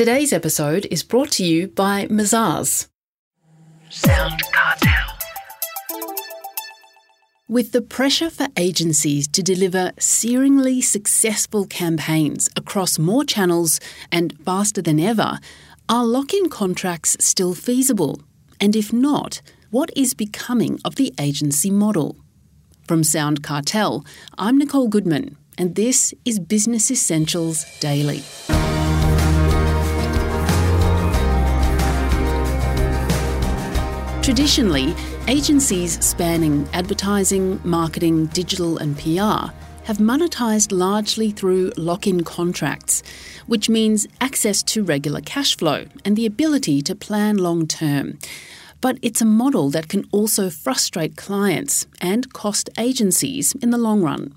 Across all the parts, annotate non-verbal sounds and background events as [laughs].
Today's episode is brought to you by Mazars. Sound Cartel. With the pressure for agencies to deliver searingly successful campaigns across more channels and faster than ever, are lock in contracts still feasible? And if not, what is becoming of the agency model? From Sound Cartel, I'm Nicole Goodman, and this is Business Essentials Daily. Traditionally, agencies spanning advertising, marketing, digital, and PR have monetised largely through lock in contracts, which means access to regular cash flow and the ability to plan long term. But it's a model that can also frustrate clients and cost agencies in the long run.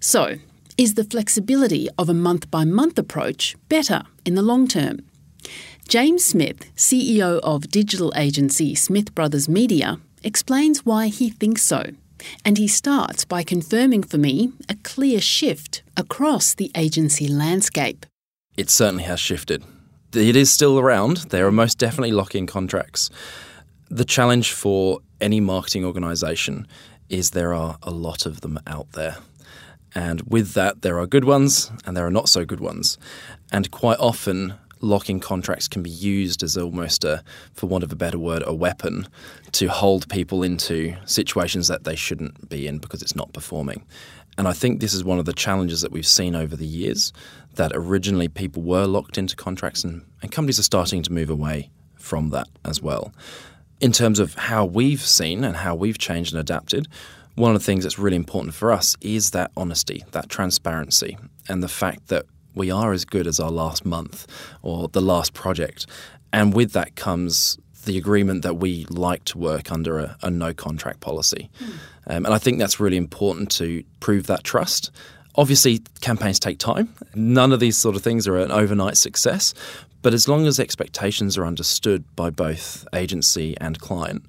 So, is the flexibility of a month by month approach better in the long term? James Smith, CEO of digital agency Smith Brothers Media, explains why he thinks so. And he starts by confirming for me a clear shift across the agency landscape. It certainly has shifted. It is still around. There are most definitely lock in contracts. The challenge for any marketing organisation is there are a lot of them out there. And with that, there are good ones and there are not so good ones. And quite often, lock-in contracts can be used as almost a, for want of a better word, a weapon to hold people into situations that they shouldn't be in because it's not performing. And I think this is one of the challenges that we've seen over the years that originally people were locked into contracts and, and companies are starting to move away from that as well. In terms of how we've seen and how we've changed and adapted, one of the things that's really important for us is that honesty, that transparency, and the fact that we are as good as our last month or the last project. And with that comes the agreement that we like to work under a, a no contract policy. Mm. Um, and I think that's really important to prove that trust. Obviously, campaigns take time. None of these sort of things are an overnight success. But as long as expectations are understood by both agency and client,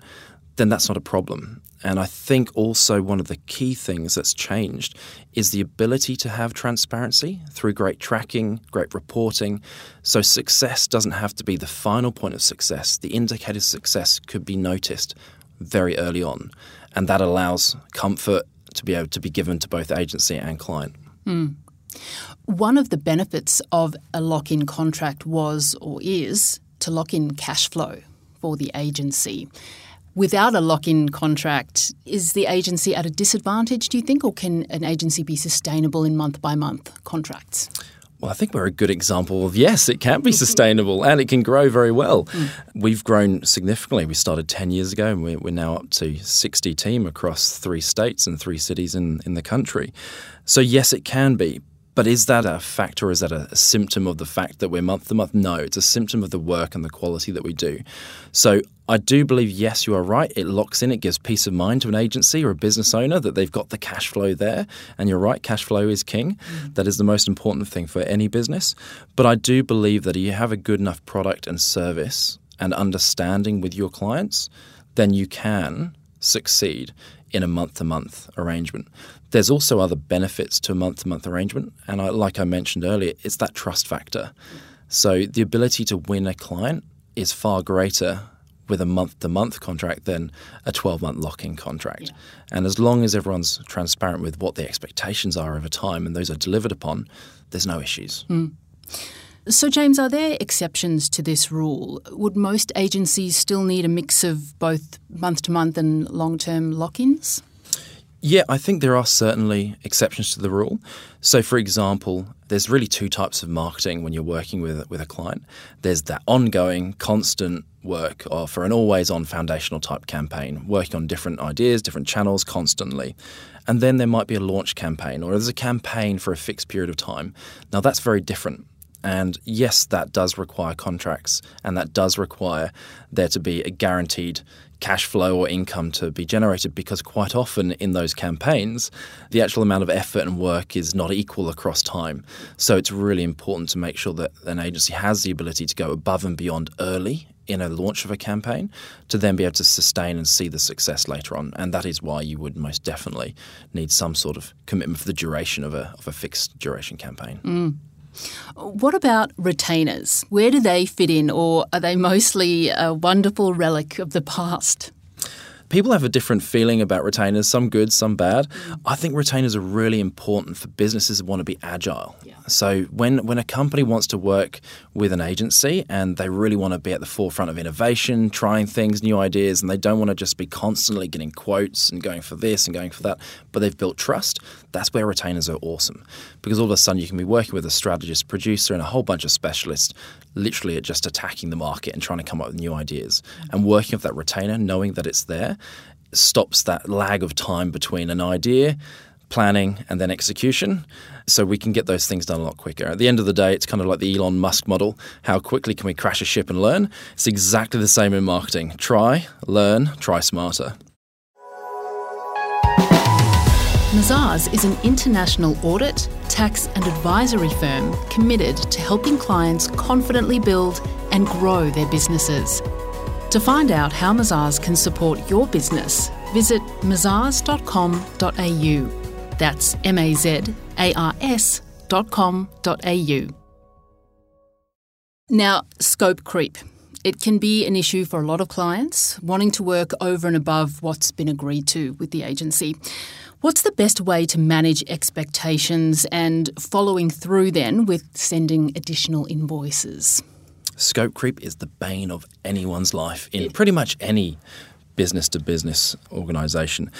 then that's not a problem. And I think also one of the key things that's changed is the ability to have transparency through great tracking, great reporting. So success doesn't have to be the final point of success. The indicator of success could be noticed very early on. And that allows comfort to be able to be given to both agency and client. Mm. One of the benefits of a lock in contract was or is to lock in cash flow for the agency. Without a lock in contract, is the agency at a disadvantage, do you think, or can an agency be sustainable in month by month contracts? Well, I think we're a good example of yes, it can be [laughs] sustainable and it can grow very well. Mm. We've grown significantly. We started 10 years ago and we're, we're, now up to 60 team across three states and three cities in, in the country. So, yes, it can be. But is that a factor? Is that a, symptom of the fact that we're month to month? No, it's a symptom of the work and the quality that we do. So I do believe, yes, you are right. It locks in, it gives peace of mind to an agency or a business owner that they've got the cash flow there. And you're right, cash flow is king. Mm-hmm. That is the most important thing for any business. But I do believe that if you have a good enough product and service and understanding with your clients, then you can succeed in a month to month arrangement. There's also other benefits to a month to month arrangement. And I, like I mentioned earlier, it's that trust factor. So the ability to win a client is far greater with a month to month contract than a 12 month lock in contract. Yeah. And as long as everyone's transparent with what the expectations are over time and those are delivered upon, there's no issues. Mm. So, James, are there exceptions to this rule? Would most agencies still need a mix of both month to month and long term lock ins? Yeah, I think there are certainly exceptions to the rule. So, for example, there's really two types of marketing when you're working with with a client. There's that ongoing, constant work for an always-on foundational type campaign, working on different ideas, different channels constantly. And then there might be a launch campaign, or there's a campaign for a fixed period of time. Now, that's very different. And yes, that does require contracts, and that does require there to be a guaranteed cash flow or income to be generated because quite often in those campaigns, the actual amount of effort and work is not equal across time. So it's really important to make sure that an agency has the ability to go above and beyond early in a launch of a campaign to then be able to sustain and see the success later on. And that is why you would most definitely need some sort of commitment for the duration of a, of a fixed duration campaign. Mm. What about retainers? Where do they fit in, or are they mostly a wonderful relic of the past? People have a different feeling about retainers, some good, some bad. Mm. I think retainers are really important for businesses that want to be agile. Yeah. So when when a company wants to work with an agency and they really want to be at the forefront of innovation, trying things, new ideas, and they don't want to just be constantly getting quotes and going for this and going for that, but they've built trust, that's where retainers are awesome. Because all of a sudden you can be working with a strategist, producer, and a whole bunch of specialists literally at just attacking the market and trying to come up with new ideas. And working with that retainer, knowing that it's there, stops that lag of time between an idea, planning, and then execution. So we can get those things done a lot quicker. At the end of the day, it's kind of like the Elon Musk model. How quickly can we crash a ship and learn? It's exactly the same in marketing. Try, learn, try smarter. Mazars is an international audit, tax, and advisory firm committed to helping clients confidently build and grow their businesses. To find out how Mazars can support your business, visit mazars.com.au. That's M A Z A R S.com.au. Now, scope creep. It can be an issue for a lot of clients wanting to work over and above what's been agreed to with the agency. What's the best way to manage expectations and following through then with sending additional invoices? Scope creep is the bane of anyone's life in pretty much any business to business organization.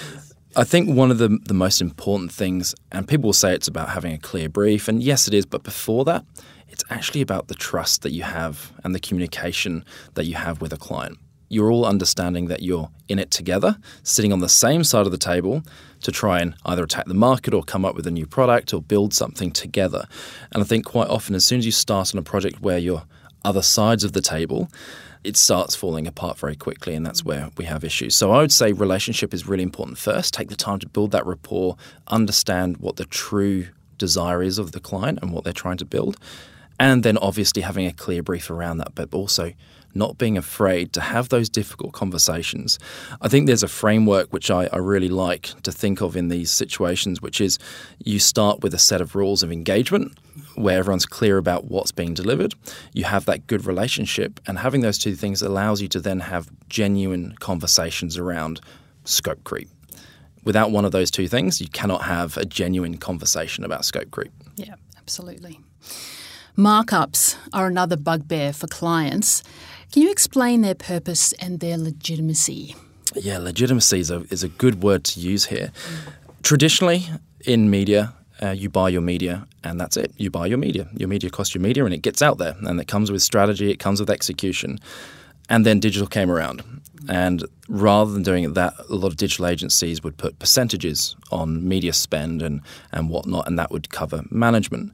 I think one of the, the most important things, and people will say it's about having a clear brief, and yes, it is, but before that, it's actually about the trust that you have and the communication that you have with a client you're all understanding that you're in it together, sitting on the same side of the table to try and either attack the market or come up with a new product or build something together. And I think quite often, as soon as you start on a project where you're other sides of the table, it starts falling apart very quickly, and that's where we have issues. So I would say relationship is really important first. Take the time to build that rapport, understand what the true desire is of the client and what they're trying to build. And then obviously having a clear brief around that, but also not being afraid to have those difficult conversations. I think there's a framework which I, I, really like to think of in these situations, which is you start with a set of rules of engagement where everyone's clear about what's being delivered. You have that good relationship, and having those two things allows you to then have genuine conversations around scope creep. Without one of those two things, you cannot have a genuine conversation about scope creep. Yeah, absolutely. Markups are another bugbear for clients. Can you explain their purpose and their legitimacy? Yeah, legitimacy is a, is a good word to use here. Traditionally, in media, uh, you buy your media and that's it. You buy your media. Your media costs your media and it gets out there and it comes with strategy, it comes with execution. And then digital came around. And rather than doing that, a lot of digital agencies would put percentages on media spend and, and whatnot, and that would cover management.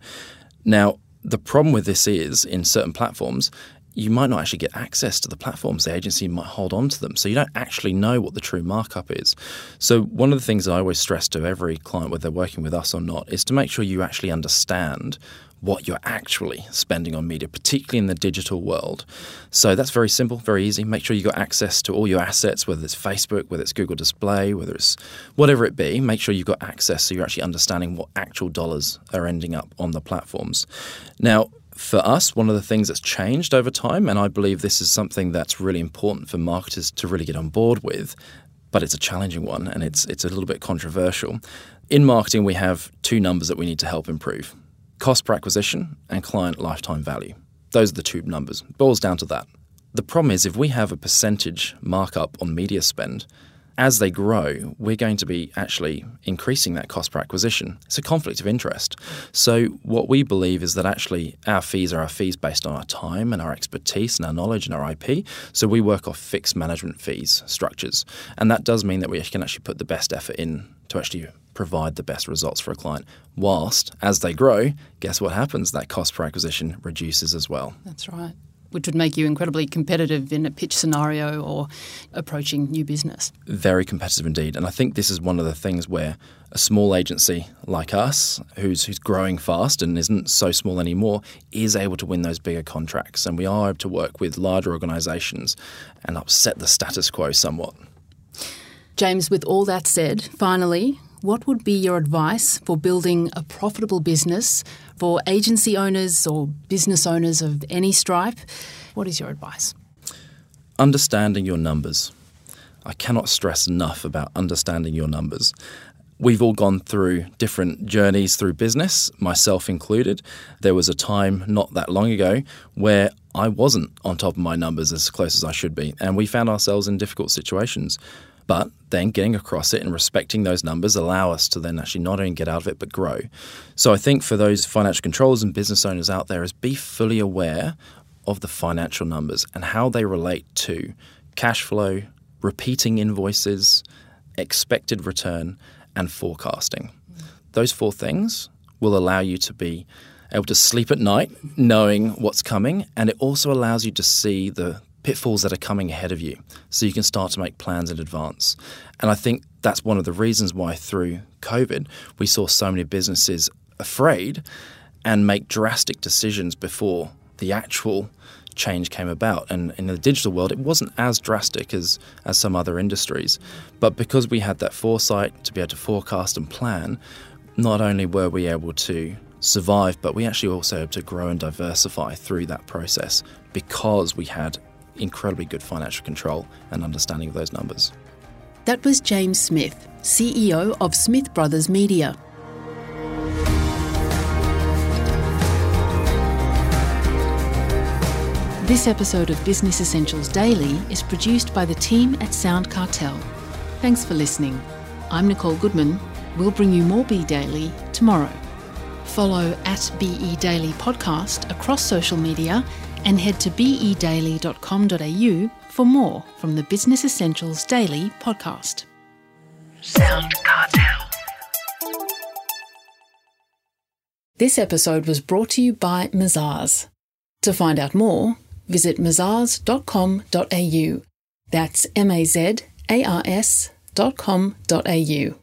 Now, the problem with this is in certain platforms, you might not actually get access to the platforms. The agency might hold on to them. So you don't actually know what the true markup is. So, one of the things I always stress to every client, whether they're working with us or not, is to make sure you actually understand what you're actually spending on media, particularly in the digital world. So that's very simple, very easy. Make sure you've got access to all your assets, whether it's Facebook, whether it's Google Display, whether it's whatever it be. Make sure you've got access so you're actually understanding what actual dollars are ending up on the platforms. Now, for us, one of the things that's changed over time, and I believe this is something that's really important for marketers to really get on board with, but it's a challenging one and it's it's a little bit controversial. In marketing, we have two numbers that we need to help improve cost per acquisition and client lifetime value. Those are the two numbers. Boils down to that. The problem is if we have a percentage markup on media spend, as they grow, we're going to be actually increasing that cost per acquisition. It's a conflict of interest. So, what we believe is that actually our fees are our fees based on our time and our expertise and our knowledge and our IP. So, we work off fixed management fees structures. And that does mean that we can actually put the best effort in to actually provide the best results for a client. Whilst as they grow, guess what happens? That cost per acquisition reduces as well. That's right which would make you incredibly competitive in a pitch scenario or approaching new business. Very competitive indeed. And I think this is one of the things where a small agency like us, who's, who's growing fast and isn't so small anymore, is able to win those bigger contracts. And we are able to work with larger organisations and upset the status quo somewhat. James, with all that said, finally, what would be your advice for building a profitable business for agency owners or business owners of any stripe? What is your advice? Understanding your numbers. I cannot stress enough about understanding your numbers. We've all gone through different journeys through business, myself included. There was a time not that long ago where I wasn't on top of my numbers as close as I should be, and we found ourselves in difficult situations. But then getting across it and respecting those numbers allow us to then actually not only get out of it but grow. So I think for those financial controllers and business owners out there is be fully aware of the financial numbers and how they relate to cash flow, repeating invoices, expected return, and forecasting. Those four things will allow you to be able to sleep at night knowing what's coming, and it also allows you to see the pitfalls that are coming ahead of you so you can start to make plans in advance. And I think that's one of the reasons why through COVID we saw so many businesses afraid and make drastic decisions before the actual change came about. And in the digital world, it wasn't as drastic as, as some other industries. But because we had that foresight to be able to forecast and plan, not only were we able to survive, but we actually also able to grow and diversify through that process because we had incredibly good financial control and understanding of those numbers. That was James Smith, CEO of Smith Brothers Media. This episode of Business Essentials Daily is produced by the team at Sound Cartel. Thanks for listening. I'm Nicole Goodman. We'll bring you more Be Daily tomorrow. Follow at BE Daily Podcast across social media and head to bedaily.com.au for more from the Business Essentials Daily podcast. Sound Cartel. This episode was brought to you by Mazars. To find out more, visit mazars.com.au. That's M A Z A R S dot com dot au.